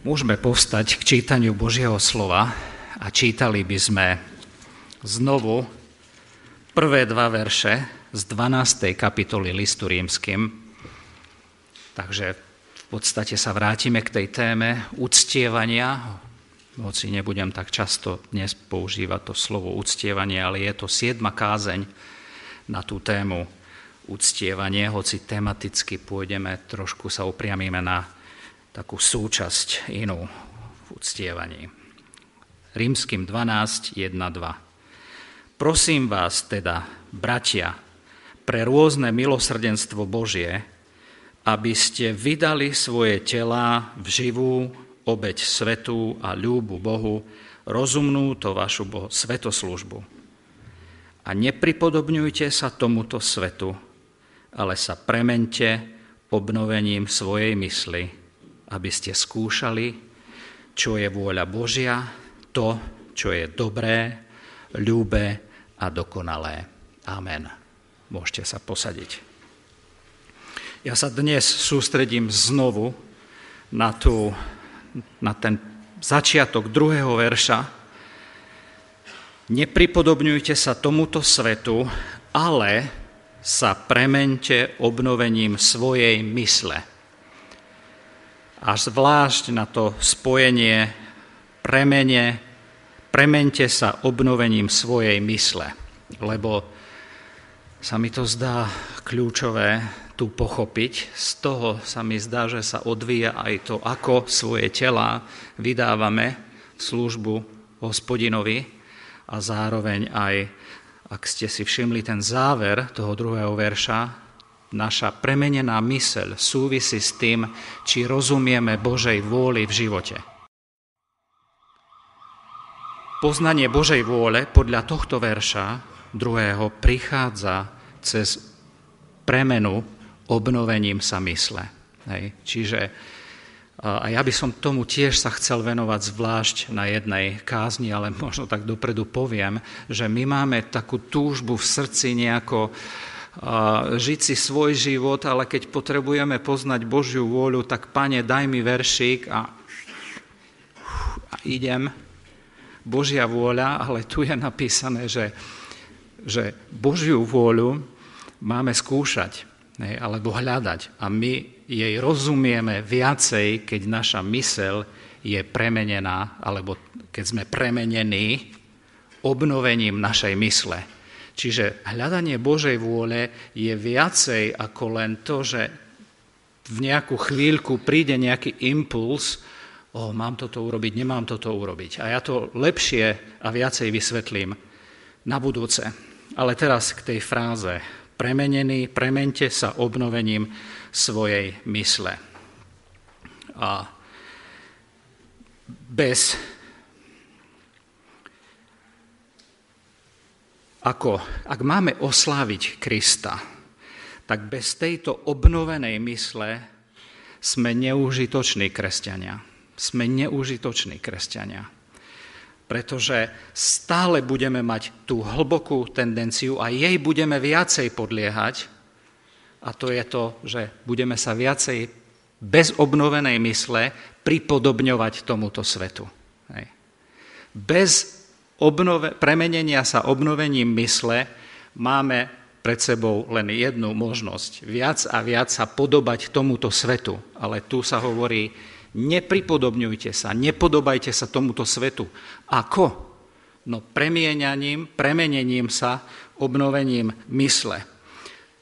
Môžeme povstať k čítaniu Božieho slova a čítali by sme znovu prvé dva verše z 12. kapitoly listu rímským. Takže v podstate sa vrátime k tej téme uctievania, hoci nebudem tak často dnes používať to slovo uctievanie, ale je to siedma kázeň na tú tému uctievanie, hoci tematicky pôjdeme, trošku sa upriamíme na takú súčasť inú v uctievaní. Rímským 12, 1, 2. Prosím vás teda, bratia, pre rôzne milosrdenstvo Božie, aby ste vydali svoje telá v živú obeď svetu a ľúbu Bohu, rozumnú to vašu boho, svetoslužbu. A nepripodobňujte sa tomuto svetu, ale sa premente obnovením svojej mysli, aby ste skúšali, čo je vôľa Božia, to, čo je dobré, ľúbe a dokonalé. Amen. Môžete sa posadiť. Ja sa dnes sústredím znovu na, tú, na ten začiatok druhého verša. Nepripodobňujte sa tomuto svetu, ale sa premente obnovením svojej mysle a zvlášť na to spojenie premene, premente sa obnovením svojej mysle, lebo sa mi to zdá kľúčové tu pochopiť. Z toho sa mi zdá, že sa odvíja aj to, ako svoje tela vydávame v službu hospodinovi a zároveň aj, ak ste si všimli ten záver toho druhého verša, naša premenená myseľ súvisí s tým, či rozumieme Božej vôli v živote. Poznanie Božej vôle podľa tohto verša druhého prichádza cez premenu obnovením sa mysle. Hej. Čiže a ja by som tomu tiež sa chcel venovať zvlášť na jednej kázni, ale možno tak dopredu poviem, že my máme takú túžbu v srdci nejako uh, žiť si svoj život, ale keď potrebujeme poznať Božiu vôľu, tak pane, daj mi veršík a, a idem. Božia vôľa, ale tu je napísané, že, že Božiu vôľu máme skúšať alebo hľadať a my jej rozumieme viacej, keď naša mysel je premenená, alebo keď sme premenení obnovením našej mysle. Čiže hľadanie Božej vôle je viacej ako len to, že v nejakú chvíľku príde nejaký impuls, o, mám toto urobiť, nemám toto urobiť. A ja to lepšie a viacej vysvetlím na budúce. Ale teraz k tej fráze. Premenený, premente sa obnovením svojej mysle. A bez ako ak máme osláviť Krista, tak bez tejto obnovenej mysle sme neužitoční kresťania. Sme neužitoční kresťania. Pretože stále budeme mať tú hlbokú tendenciu a jej budeme viacej podliehať, a to je to, že budeme sa viacej bez obnovenej mysle pripodobňovať tomuto svetu. Hej. Bez obnove, premenenia sa obnovením mysle máme pred sebou len jednu možnosť. Viac a viac sa podobať tomuto svetu. Ale tu sa hovorí, nepripodobňujte sa, nepodobajte sa tomuto svetu. Ako? No premieňaním, premenením sa, obnovením mysle.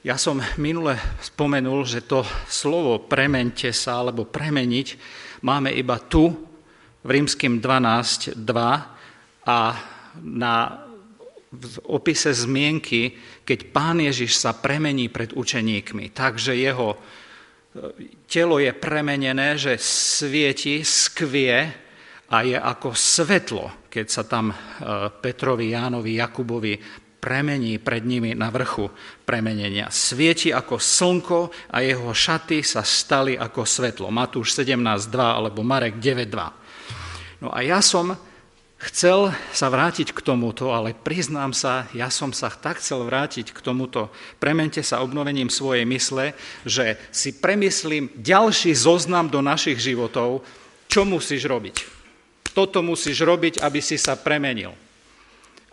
Ja som minule spomenul, že to slovo premente sa alebo premeniť máme iba tu v rímským 12.2 a na v opise zmienky, keď pán Ježiš sa premení pred učeníkmi, takže jeho e, telo je premenené, že svieti, skvie a je ako svetlo, keď sa tam e, Petrovi, Jánovi, Jakubovi premení pred nimi na vrchu premenenia. Svieti ako slnko a jeho šaty sa stali ako svetlo. Matúš 17.2 alebo Marek 9.2. No a ja som chcel sa vrátiť k tomuto, ale priznám sa, ja som sa tak chcel vrátiť k tomuto, premente sa obnovením svojej mysle, že si premyslím ďalší zoznam do našich životov, čo musíš robiť. Toto musíš robiť, aby si sa premenil.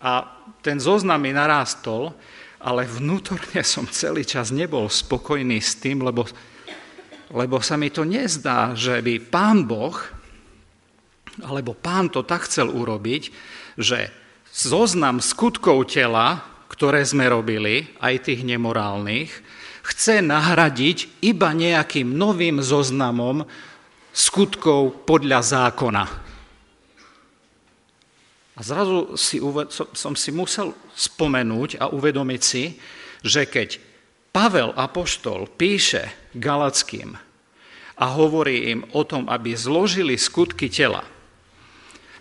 A ten zoznam mi narástol, ale vnútorne som celý čas nebol spokojný s tým, lebo, lebo sa mi to nezdá, že by pán Boh, alebo pán to tak chcel urobiť, že zoznam skutkov tela, ktoré sme robili, aj tých nemorálnych, chce nahradiť iba nejakým novým zoznamom skutkov podľa zákona. A zrazu si, som si musel spomenúť a uvedomiť si, že keď Pavel Apoštol píše Galackým a hovorí im o tom, aby zložili skutky tela,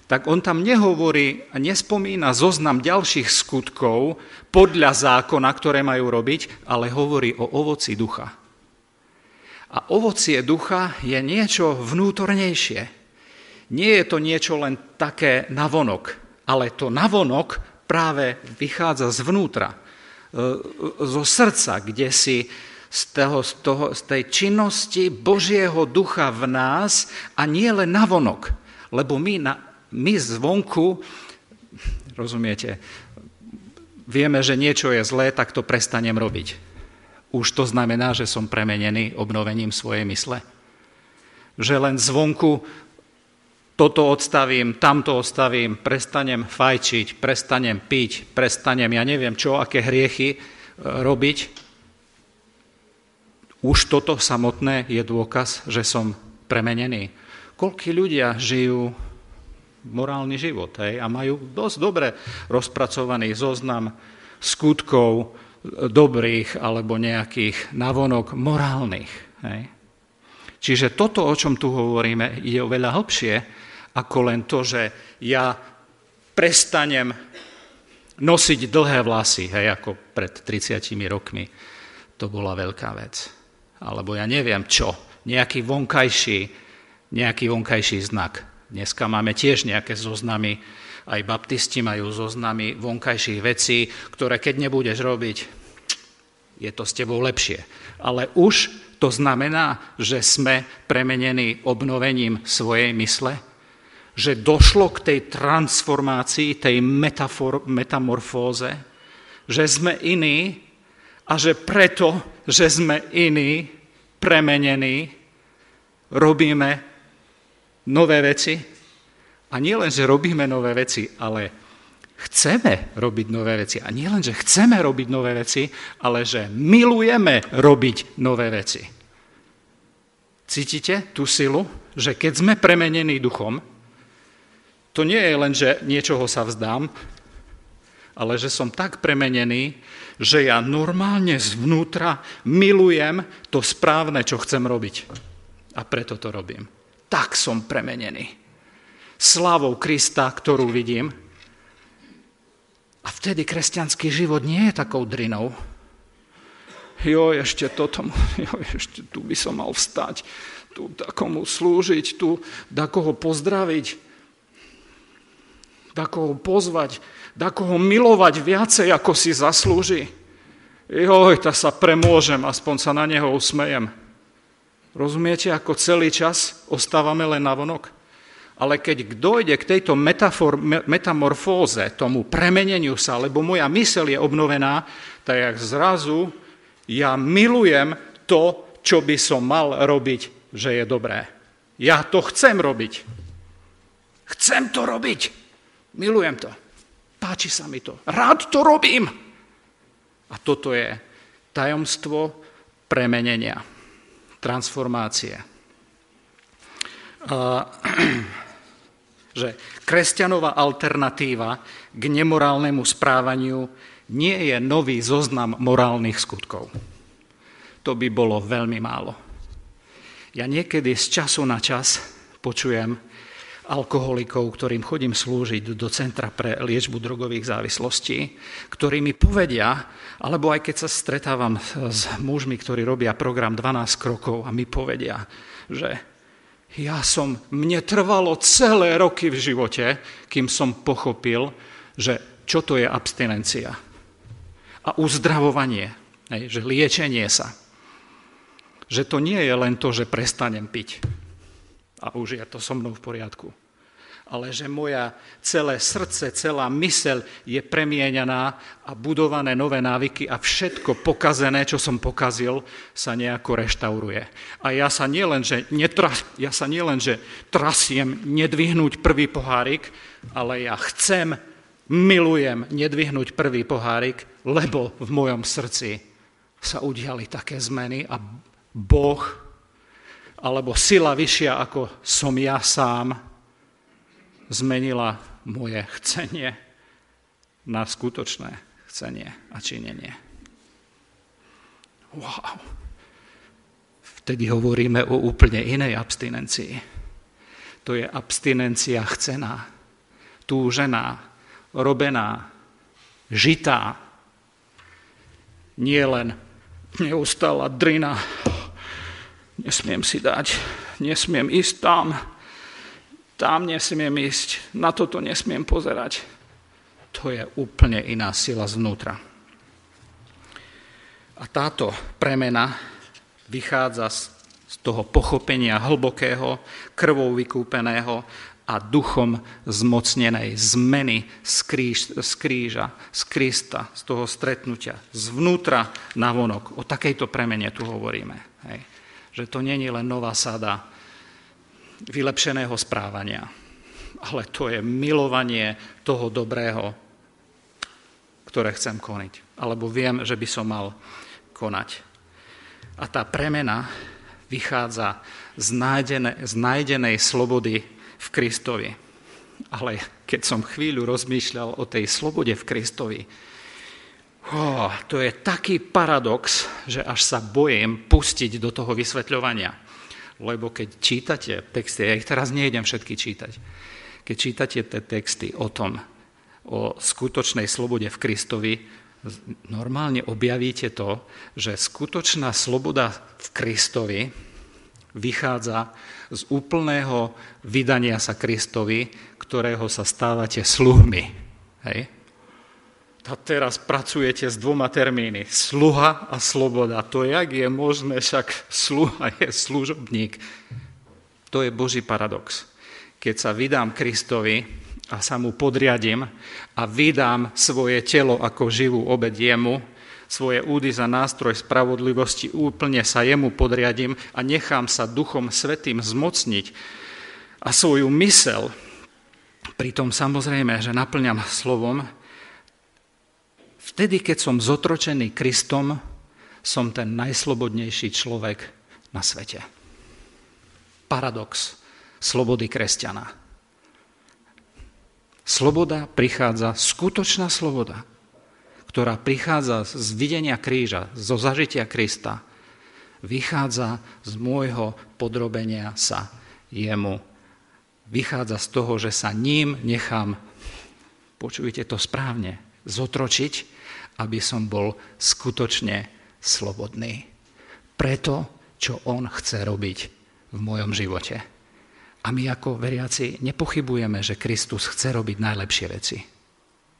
tak on tam nehovorí a nespomína zoznam ďalších skutkov podľa zákona, ktoré majú robiť, ale hovorí o ovoci ducha. A ovocie ducha je niečo vnútornejšie. Nie je to niečo len také navonok, ale to navonok práve vychádza zvnútra, e, zo srdca, kde si z, toho, z, toho, z tej činnosti Božieho ducha v nás a nie len navonok. Lebo my na, my zvonku, rozumiete, vieme, že niečo je zlé, tak to prestanem robiť. Už to znamená, že som premenený obnovením svojej mysle. Že len zvonku toto odstavím, tamto odstavím, prestanem fajčiť, prestanem piť, prestanem, ja neviem čo, aké hriechy e, robiť. Už toto samotné je dôkaz, že som premenený. Koľky ľudia žijú morálny život hej, a majú dosť dobre rozpracovaný zoznam skutkov dobrých alebo nejakých navonok morálnych. Hej. Čiže toto, o čom tu hovoríme, ide oveľa hlbšie ako len to, že ja prestanem nosiť dlhé vlasy, hej, ako pred 30 rokmi. To bola veľká vec. Alebo ja neviem čo, nejaký vonkajší, nejaký vonkajší znak. Dneska máme tiež nejaké zoznamy, aj baptisti majú zoznamy vonkajších vecí, ktoré keď nebudeš robiť, je to s tebou lepšie. Ale už to znamená, že sme premenení obnovením svojej mysle, že došlo k tej transformácii, tej metafor, metamorfóze, že sme iní a že preto, že sme iní, premenení, robíme nové veci. A nie len, že robíme nové veci, ale chceme robiť nové veci. A nie len, že chceme robiť nové veci, ale že milujeme robiť nové veci. Cítite tú silu, že keď sme premenení duchom, to nie je len, že niečoho sa vzdám, ale že som tak premenený, že ja normálne zvnútra milujem to správne, čo chcem robiť. A preto to robím tak som premenený. Slavou Krista, ktorú vidím. A vtedy kresťanský život nie je takou drinou. Jo, ešte toto, jo, ešte tu by som mal vstať, tu takomu slúžiť, tu takoho pozdraviť, takoho pozvať, takoho milovať viacej, ako si zaslúži. Joj, tak sa premôžem, aspoň sa na neho usmejem. Rozumiete, ako celý čas ostávame len navonok? Ale keď dojde k tejto metafor, metamorfóze, tomu premeneniu sa, lebo moja mysel je obnovená, tak zrazu ja milujem to, čo by som mal robiť, že je dobré. Ja to chcem robiť. Chcem to robiť. Milujem to. Páči sa mi to. Rád to robím. A toto je tajomstvo premenenia transformácie. Že kresťanová alternatíva k nemorálnemu správaniu nie je nový zoznam morálnych skutkov. To by bolo veľmi málo. Ja niekedy z času na čas počujem alkoholikov, ktorým chodím slúžiť do Centra pre liečbu drogových závislostí, ktorí mi povedia, alebo aj keď sa stretávam s mužmi, ktorí robia program 12 krokov a mi povedia, že ja som, mne trvalo celé roky v živote, kým som pochopil, že čo to je abstinencia. A uzdravovanie, že liečenie sa. Že to nie je len to, že prestanem piť a už je to so mnou v poriadku. Ale že moja celé srdce, celá mysel je premieňaná a budované nové návyky a všetko pokazené, čo som pokazil, sa nejako reštauruje. A ja sa nielen, že, ja sa nielen, že trasiem nedvihnúť prvý pohárik, ale ja chcem, milujem nedvihnúť prvý pohárik, lebo v mojom srdci sa udiali také zmeny a Boh alebo sila vyššia ako som ja sám zmenila moje chcenie na skutočné chcenie a činenie. Wow. Vtedy hovoríme o úplne inej abstinencii. To je abstinencia chcená, túžená, robená, žitá. Nie len neustála drina, Nesmiem si dať, nesmiem ísť tam, tam nesmiem ísť, na toto nesmiem pozerať. To je úplne iná sila zvnútra. A táto premena vychádza z toho pochopenia hlbokého, krvou vykúpeného a duchom zmocnenej zmeny z, kríž, z kríža, z Krista, z toho stretnutia, zvnútra na vonok. O takejto premene tu hovoríme. Hej že to není len nová sada vylepšeného správania, ale to je milovanie toho dobrého, ktoré chcem koniť. Alebo viem, že by som mal konať. A tá premena vychádza z, nájdené, z nájdenej slobody v Kristovi. Ale keď som chvíľu rozmýšľal o tej slobode v Kristovi, Oh, to je taký paradox, že až sa bojím pustiť do toho vysvetľovania. Lebo keď čítate texty, ja ich teraz nejdem všetky čítať, keď čítate tie texty o tom, o skutočnej slobode v Kristovi, normálne objavíte to, že skutočná sloboda v Kristovi vychádza z úplného vydania sa Kristovi, ktorého sa stávate sluhmi. Hej? A teraz pracujete s dvoma termíny. Sluha a sloboda. To jak je možné, však sluha je služobník. To je Boží paradox. Keď sa vydám Kristovi a sa mu podriadím a vydám svoje telo ako živú obed jemu, svoje údy za nástroj spravodlivosti, úplne sa jemu podriadím a nechám sa Duchom Svetým zmocniť a svoju mysel, pritom samozrejme, že naplňam slovom, Vtedy, keď som zotročený Kristom, som ten najslobodnejší človek na svete. Paradox slobody kresťana. Sloboda prichádza, skutočná sloboda, ktorá prichádza z videnia kríža, zo zažitia Krista, vychádza z môjho podrobenia sa jemu. Vychádza z toho, že sa ním nechám, počujte to správne, zotročiť aby som bol skutočne slobodný. Preto, čo on chce robiť v mojom živote. A my ako veriaci nepochybujeme, že Kristus chce robiť najlepšie veci.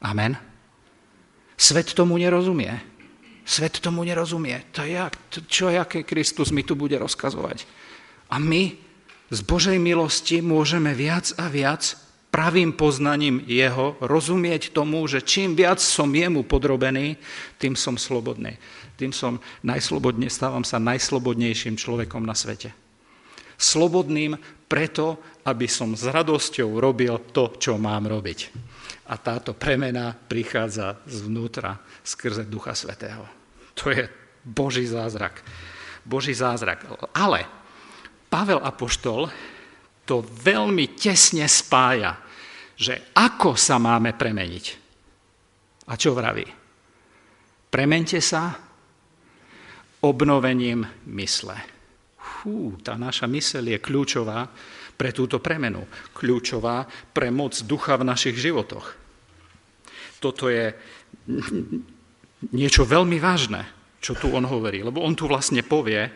Amen. Svet tomu nerozumie. Svet tomu nerozumie. To je, čo, aké Kristus mi tu bude rozkazovať. A my z Božej milosti môžeme viac a viac pravým poznaním jeho, rozumieť tomu, že čím viac som jemu podrobený, tým som slobodný. Tým som najslobodne, stávam sa najslobodnejším človekom na svete. Slobodným preto, aby som s radosťou robil to, čo mám robiť. A táto premena prichádza zvnútra skrze Ducha Svetého. To je Boží zázrak. Boží zázrak. Ale Pavel Apoštol to veľmi tesne spája že ako sa máme premeniť. A čo vraví? Premente sa obnovením mysle. Fú, tá naša mysel je kľúčová pre túto premenu. Kľúčová pre moc ducha v našich životoch. Toto je niečo veľmi vážne, čo tu on hovorí. Lebo on tu vlastne povie,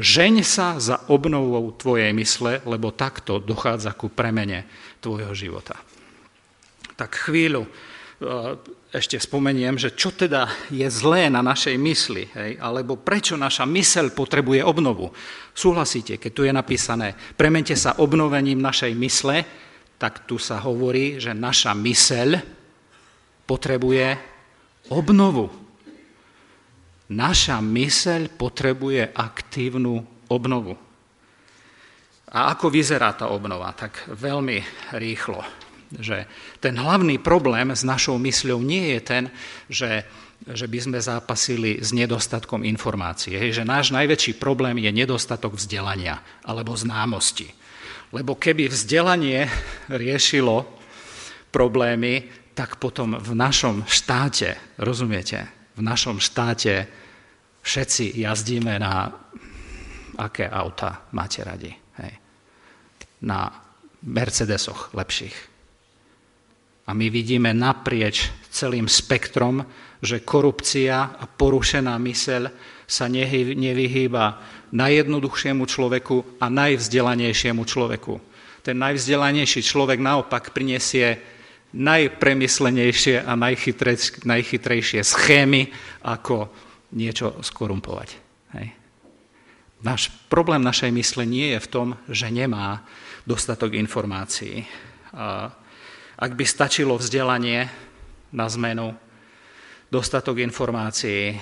žeň sa za obnovou tvojej mysle, lebo takto dochádza ku premene tvojho života. Tak chvíľu ešte spomeniem, že čo teda je zlé na našej mysli, hej? alebo prečo naša mysel potrebuje obnovu. Súhlasíte, keď tu je napísané, premente sa obnovením našej mysle, tak tu sa hovorí, že naša mysel potrebuje obnovu. Naša myseľ potrebuje aktívnu obnovu. A ako vyzerá tá obnova? Tak veľmi rýchlo. Že ten hlavný problém s našou mysľou nie je ten, že, že by sme zápasili s nedostatkom informácie. Že náš najväčší problém je nedostatok vzdelania alebo známosti. Lebo keby vzdelanie riešilo problémy, tak potom v našom štáte, rozumiete, v našom štáte všetci jazdíme na aké auta máte radi. Hej. Na Mercedesoch lepších. A my vidíme naprieč celým spektrom, že korupcia a porušená myseľ sa nevyhýba najjednoduchšiemu človeku a najvzdelanejšiemu človeku. Ten najvzdelanejší človek naopak prinesie najpremyslenejšie a najchytrejšie schémy, ako niečo skorumpovať. Hej. Náš problém našej mysle nie je v tom, že nemá dostatok informácií. Ak by stačilo vzdelanie na zmenu, dostatok informácií,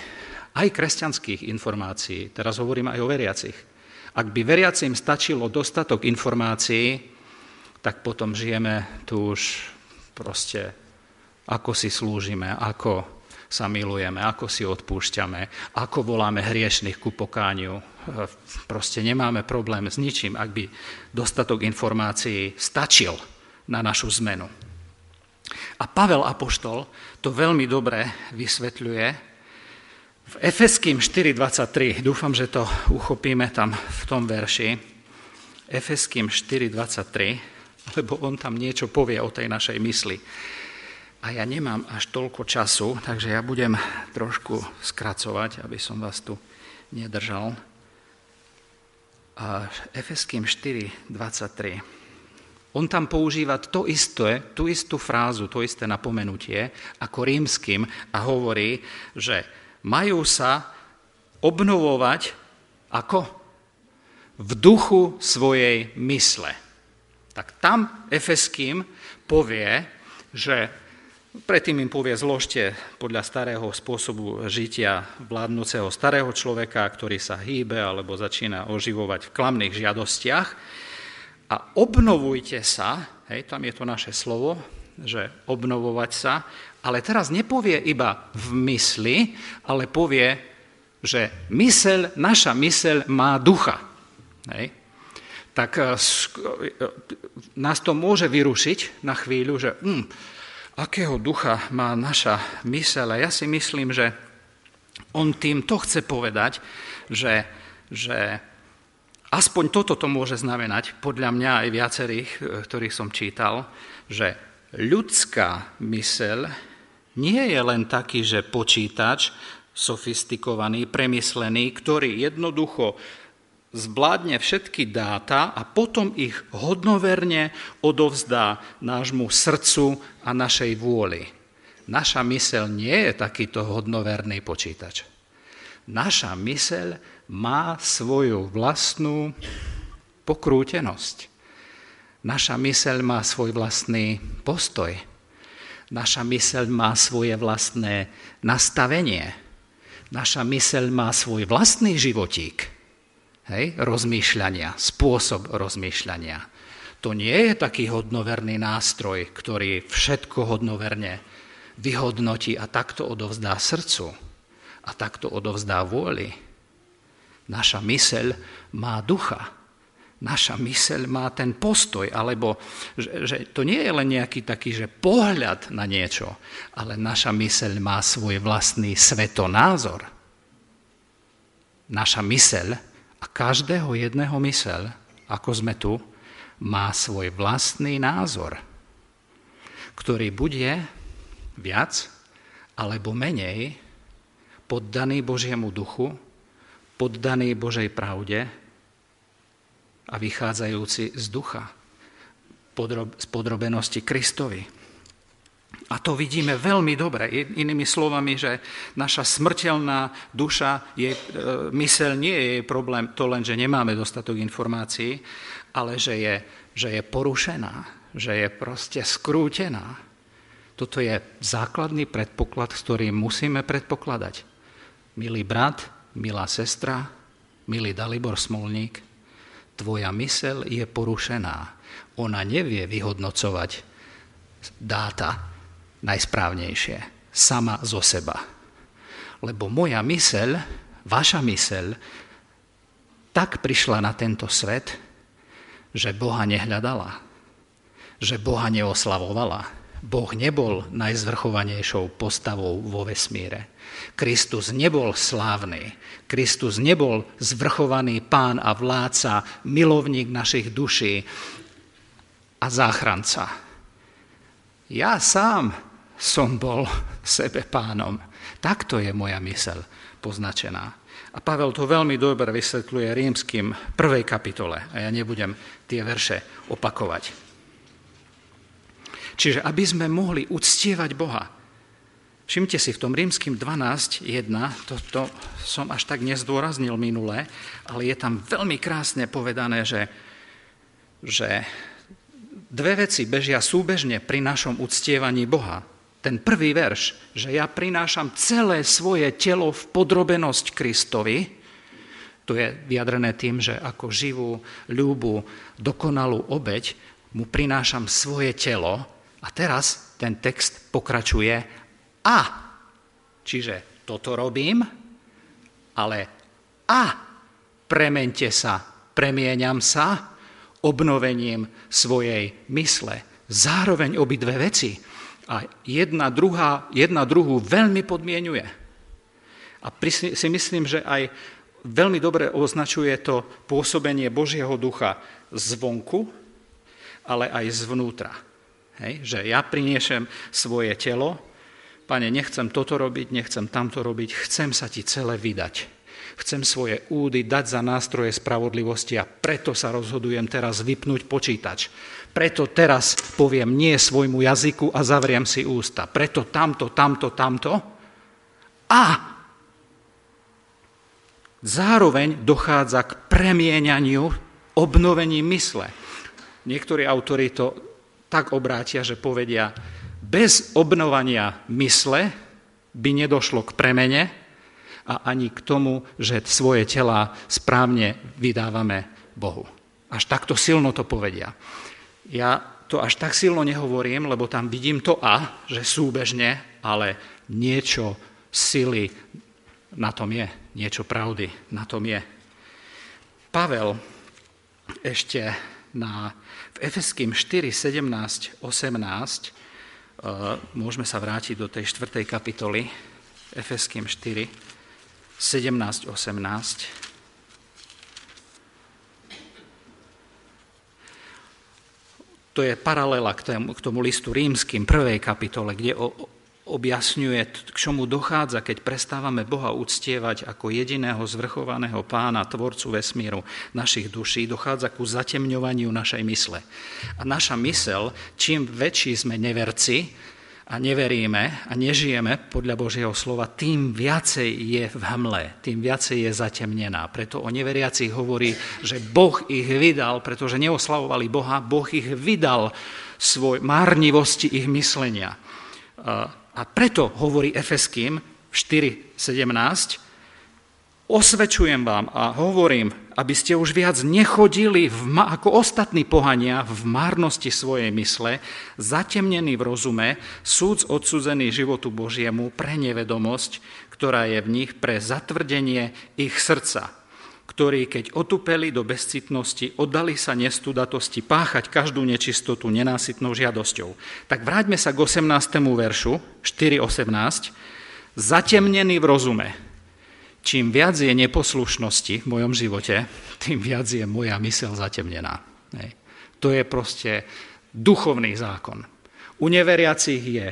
aj kresťanských informácií, teraz hovorím aj o veriacich, ak by veriacim stačilo dostatok informácií, tak potom žijeme tu už proste, ako si slúžime, ako sa milujeme, ako si odpúšťame, ako voláme hriešných ku pokániu. Proste nemáme problém s ničím, ak by dostatok informácií stačil na našu zmenu. A Pavel Apoštol to veľmi dobre vysvetľuje v Efeským 4.23. Dúfam, že to uchopíme tam v tom verši. Efeským 4.23 lebo on tam niečo povie o tej našej mysli. A ja nemám až toľko času, takže ja budem trošku skracovať, aby som vás tu nedržal. A Efeským 4, 23. On tam používa to isté, tú istú frázu, to isté napomenutie ako rímským a hovorí, že majú sa obnovovať ako? V duchu svojej mysle tak tam Efeským povie, že predtým im povie zložte podľa starého spôsobu žitia vládnúceho starého človeka, ktorý sa hýbe alebo začína oživovať v klamných žiadostiach a obnovujte sa, hej, tam je to naše slovo, že obnovovať sa, ale teraz nepovie iba v mysli, ale povie, že mysel, naša mysel má ducha. Hej tak eh, eh, nás to môže vyrušiť na chvíľu, že hm, akého ducha má naša mysel. A ja si myslím, že on tým to chce povedať, že, že aspoň toto to môže znamenať, podľa mňa aj viacerých, eh, ktorých som čítal, že ľudská mysel nie je len taký, že počítač, sofistikovaný, premyslený, ktorý jednoducho zbládne všetky dáta a potom ich hodnoverne odovzdá nášmu srdcu a našej vôli. Naša mysel nie je takýto hodnoverný počítač. Naša mysel má svoju vlastnú pokrútenosť. Naša mysel má svoj vlastný postoj. Naša mysel má svoje vlastné nastavenie. Naša mysel má svoj vlastný životík hej, rozmýšľania, spôsob rozmýšľania. To nie je taký hodnoverný nástroj, ktorý všetko hodnoverne vyhodnotí a takto odovzdá srdcu a takto odovzdá vôli. Naša myseľ má ducha. Naša myseľ má ten postoj, alebo že, že to nie je len nejaký taký, že pohľad na niečo, ale naša myseľ má svoj vlastný svetonázor. Naša myseľ a každého jedného mysel, ako sme tu, má svoj vlastný názor, ktorý bude viac alebo menej poddaný Božiemu duchu, poddaný Božej pravde a vychádzajúci z ducha, z podrobenosti Kristovi. A to vidíme veľmi dobre. Inými slovami, že naša smrteľná duša, je, e, myseľ nie je jej problém to len, že nemáme dostatok informácií, ale že je, že je porušená, že je proste skrútená. Toto je základný predpoklad, s ktorým musíme predpokladať. Milý brat, milá sestra, milý Dalibor Smolník, tvoja mysel je porušená. Ona nevie vyhodnocovať dáta, najsprávnejšie, sama zo seba. Lebo moja myseľ, vaša myseľ, tak prišla na tento svet, že Boha nehľadala, že Boha neoslavovala. Boh nebol najzvrchovanejšou postavou vo vesmíre. Kristus nebol slávny. Kristus nebol zvrchovaný pán a vládca, milovník našich duší a záchranca. Ja sám som bol sebe pánom. Takto je moja mysel poznačená. A Pavel to veľmi dobre vysvetľuje rímským prvej kapitole. A ja nebudem tie verše opakovať. Čiže aby sme mohli uctievať Boha. Všimte si, v tom rímským 12.1, toto som až tak nezdôraznil minule, ale je tam veľmi krásne povedané, že, že dve veci bežia súbežne pri našom uctievaní Boha ten prvý verš, že ja prinášam celé svoje telo v podrobenosť Kristovi, to je vyjadrené tým, že ako živú, ľúbu, dokonalú obeď mu prinášam svoje telo. A teraz ten text pokračuje. A, čiže toto robím, ale a premente sa, premieňam sa obnovením svojej mysle. Zároveň obidve veci a jedna, druhá, jedna druhú veľmi podmienuje. A si myslím, že aj veľmi dobre označuje to pôsobenie Božieho ducha zvonku, ale aj zvnútra. Hej? Že ja priniešem svoje telo, pane, nechcem toto robiť, nechcem tamto robiť, chcem sa ti celé vydať. Chcem svoje údy dať za nástroje spravodlivosti a preto sa rozhodujem teraz vypnúť počítač preto teraz poviem nie svojmu jazyku a zavriem si ústa. Preto tamto, tamto, tamto. A zároveň dochádza k premieňaniu, obnovení mysle. Niektorí autori to tak obrátia, že povedia, bez obnovania mysle by nedošlo k premene a ani k tomu, že svoje tela správne vydávame Bohu. Až takto silno to povedia. Ja to až tak silno nehovorím, lebo tam vidím to a, že súbežne, ale niečo sily na tom je, niečo pravdy na tom je. Pavel ešte na, v Efeským 4, 17, 18, môžeme sa vrátiť do tej 4. kapitoly, Efeským 4, 17, 18, to je paralela k tomu, k tomu listu rímským, prvej kapitole, kde objasňuje, k čomu dochádza, keď prestávame Boha uctievať ako jediného zvrchovaného pána, tvorcu vesmíru našich duší, dochádza ku zatemňovaniu našej mysle. A naša mysel, čím väčší sme neverci, a neveríme a nežijeme podľa Božieho slova, tým viacej je v hmle, tým viacej je zatemnená. Preto o neveriacich hovorí, že Boh ich vydal, pretože neoslavovali Boha, Boh ich vydal svoj márnivosti ich myslenia. A preto hovorí Efeským 4.17, Osvečujem vám a hovorím, aby ste už viac nechodili v, ako ostatní pohania v márnosti svojej mysle, zatemnení v rozume, súd odsudzený životu Božiemu pre nevedomosť, ktorá je v nich pre zatvrdenie ich srdca, ktorí, keď otupeli do bezcitnosti, oddali sa nestudatosti páchať každú nečistotu nenásytnou žiadosťou. Tak vráťme sa k 18. veršu, 4.18. Zatemnený v rozume, čím viac je neposlušnosti v mojom živote, tým viac je moja mysel zatemnená. Hej. To je proste duchovný zákon. U neveriacich je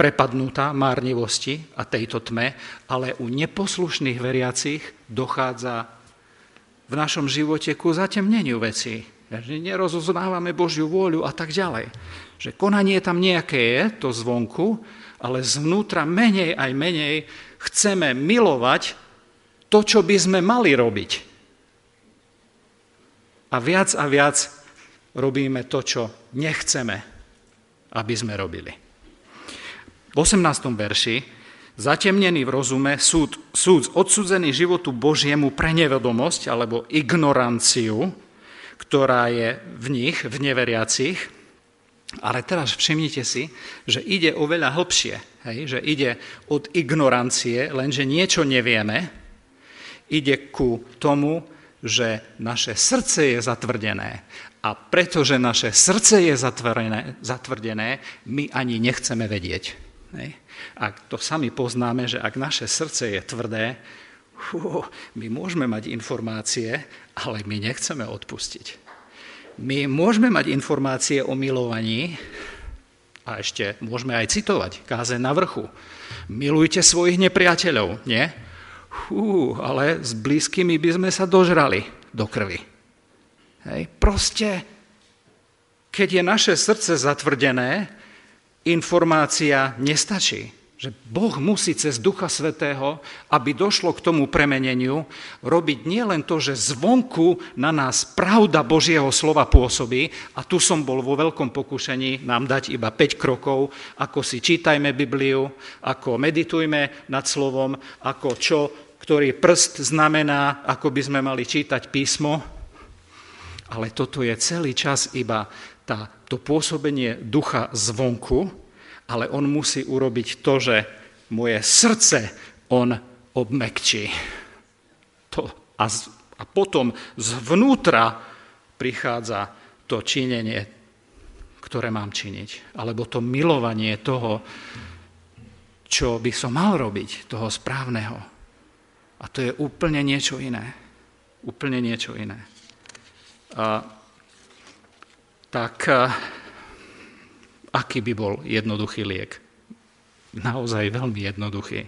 prepadnutá márnivosti a tejto tme, ale u neposlušných veriacich dochádza v našom živote ku zatemneniu veci. že nerozoznávame Božiu vôľu a tak ďalej. Že konanie tam nejaké je, to zvonku, ale zvnútra menej aj menej chceme milovať to, čo by sme mali robiť. A viac a viac robíme to, čo nechceme, aby sme robili. V 18. verši zatemnený v rozume, súd, súd odsudzený životu Božiemu pre nevedomosť alebo ignoranciu, ktorá je v nich, v neveriacich. Ale teraz všimnite si, že ide oveľa hlbšie, hej? že ide od ignorancie, lenže niečo nevieme, ide ku tomu, že naše srdce je zatvrdené. A pretože naše srdce je zatvrdené, zatvrdené my ani nechceme vedieť. Hej? A to sami poznáme, že ak naše srdce je tvrdé, my môžeme mať informácie, ale my nechceme odpustiť. My môžeme mať informácie o milovaní a ešte môžeme aj citovať káze na vrchu. Milujte svojich nepriateľov, nie? Hú, ale s blízkymi by sme sa dožrali do krvi. Hej. Proste, keď je naše srdce zatvrdené, informácia nestačí že Boh musí cez Ducha Svetého, aby došlo k tomu premeneniu, robiť nielen to, že zvonku na nás pravda Božieho slova pôsobí, a tu som bol vo veľkom pokušení nám dať iba 5 krokov, ako si čítajme Bibliu, ako meditujme nad slovom, ako čo, ktorý prst znamená, ako by sme mali čítať písmo. Ale toto je celý čas iba tá, to pôsobenie ducha zvonku, ale on musí urobiť to, že moje srdce on obmekčí. To, a, a potom zvnútra prichádza to činenie, ktoré mám činiť. Alebo to milovanie toho, čo by som mal robiť, toho správneho. A to je úplne niečo iné. Úplne niečo iné. A, tak aký by bol jednoduchý liek. Naozaj veľmi jednoduchý.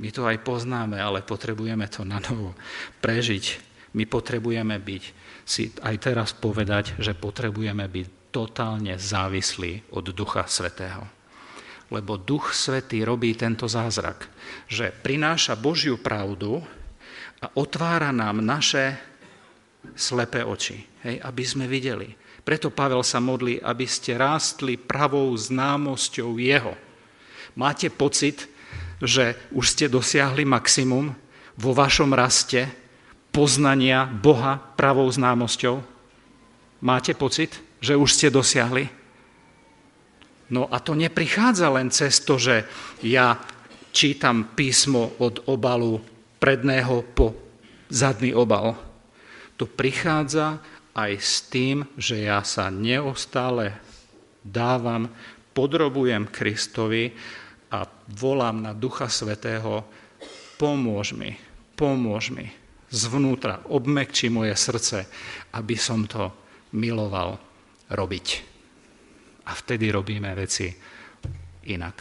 My to aj poznáme, ale potrebujeme to na novo prežiť. My potrebujeme byť, si aj teraz povedať, že potrebujeme byť totálne závislí od Ducha Svetého. Lebo Duch Svetý robí tento zázrak, že prináša Božiu pravdu a otvára nám naše slepé oči, hej, aby sme videli. Preto Pavel sa modlí, aby ste rástli pravou známosťou Jeho. Máte pocit, že už ste dosiahli maximum vo vašom raste poznania Boha pravou známosťou? Máte pocit, že už ste dosiahli? No a to neprichádza len cez to, že ja čítam písmo od obalu predného po zadný obal. To prichádza aj s tým, že ja sa neustále dávam, podrobujem Kristovi a volám na Ducha Svetého, pomôž mi, pomôž mi zvnútra, obmekči moje srdce, aby som to miloval robiť. A vtedy robíme veci inak.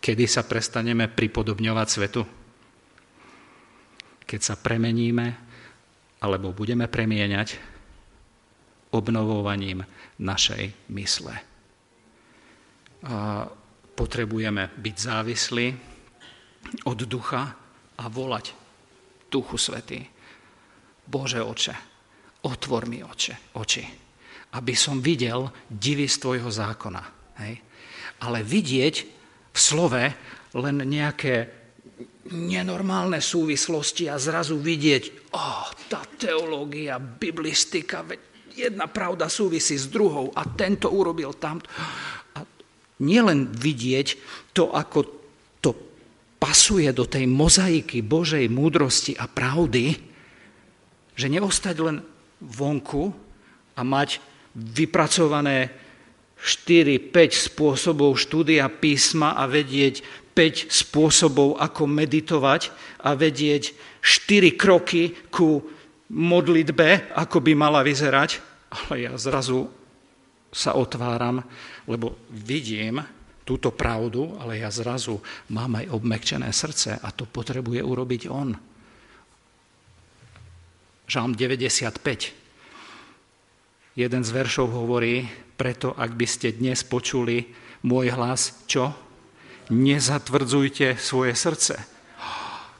Kedy sa prestaneme pripodobňovať svetu? Keď sa premeníme alebo budeme premieňať obnovovaním našej mysle. A potrebujeme byť závislí od ducha a volať Duchu Svetý. Bože oče, otvor mi oče, oči, aby som videl divy z tvojho zákona. Hej? Ale vidieť v slove len nejaké nenormálne súvislosti a zrazu vidieť, oh, tá teológia, biblistika, jedna pravda súvisí s druhou a tento urobil tamto. A nielen vidieť to, ako to pasuje do tej mozaiky Božej múdrosti a pravdy, že neostať len vonku a mať vypracované 4-5 spôsobov štúdia písma a vedieť 5 spôsobov, ako meditovať a vedieť 4 kroky ku modlitbe, ako by mala vyzerať, ale ja zrazu sa otváram, lebo vidím túto pravdu, ale ja zrazu mám aj obmekčené srdce a to potrebuje urobiť on. Žalm 95. Jeden z veršov hovorí, preto ak by ste dnes počuli môj hlas, čo? Nezatvrdzujte svoje srdce.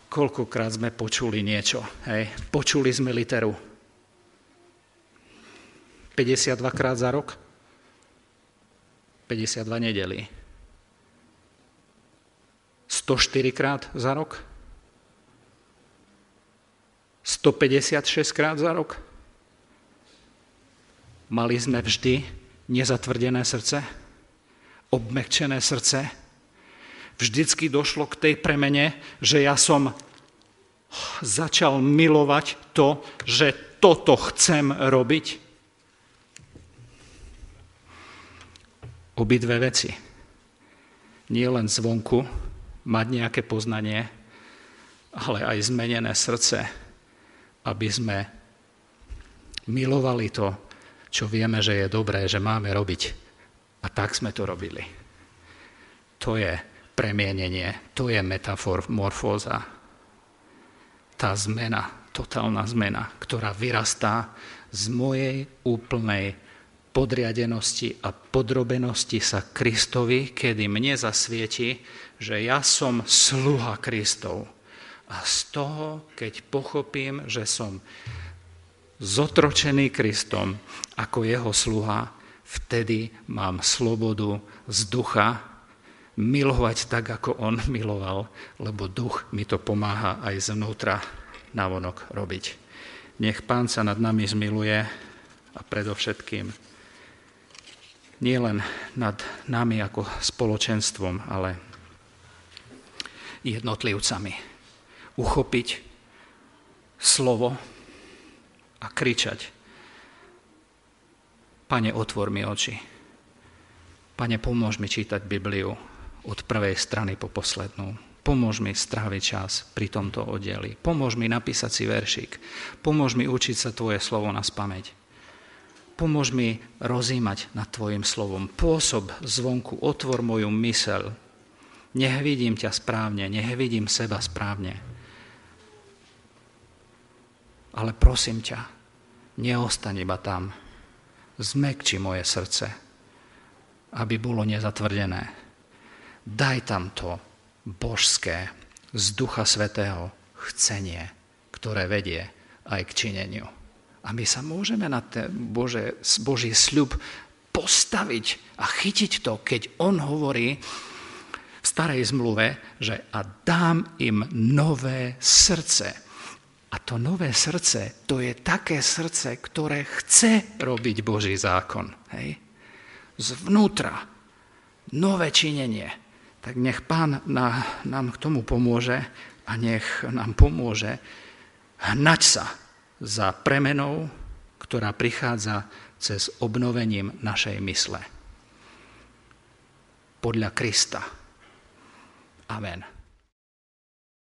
Koľkokrát sme počuli niečo, hej? Počuli sme literu. 52 krát za rok? 52 nedeli. 104 krát za rok? 156 krát za rok? Mali sme vždy nezatvrdené srdce? Obmekčené srdce? Vždycky došlo k tej premene, že ja som začal milovať to, že toto chcem robiť? Obidve veci. Nie len zvonku mať nejaké poznanie, ale aj zmenené srdce, aby sme milovali to, čo vieme, že je dobré, že máme robiť. A tak sme to robili. To je premienenie, to je metamorfóza. Tá zmena, totálna zmena, ktorá vyrastá z mojej úplnej podriadenosti a podrobenosti sa Kristovi, kedy mne zasvieti, že ja som sluha Kristov. A z toho, keď pochopím, že som zotročený Kristom ako jeho sluha, vtedy mám slobodu z ducha milovať tak, ako on miloval, lebo duch mi to pomáha aj zvnútra navonok robiť. Nech pán sa nad nami zmiluje a predovšetkým nielen nad nami ako spoločenstvom, ale jednotlivcami. Uchopiť slovo, a kričať. Pane, otvor mi oči. Pane, pomôž mi čítať Bibliu od prvej strany po poslednú. Pomôž mi stráviť čas pri tomto oddeli. Pomôž mi napísať si veršik. Pomôž mi učiť sa Tvoje slovo na spameť. Pomôž mi rozímať nad Tvojim slovom. Pôsob zvonku, otvor moju mysel. Nech vidím ťa správne, nech vidím seba správne ale prosím ťa, neostaň iba tam. Zmekči moje srdce, aby bolo nezatvrdené. Daj tam to božské, z Ducha Svetého chcenie, ktoré vedie aj k čineniu. A my sa môžeme na ten Bože, Boží sľub postaviť a chytiť to, keď On hovorí v starej zmluve, že a dám im nové srdce a to nové srdce, to je také srdce, ktoré chce robiť Boží zákon. Hej? Zvnútra. Nové činenie. Tak nech Pán na, nám k tomu pomôže a nech nám pomôže hnať sa za premenou, ktorá prichádza cez obnovením našej mysle. Podľa Krista. Amen.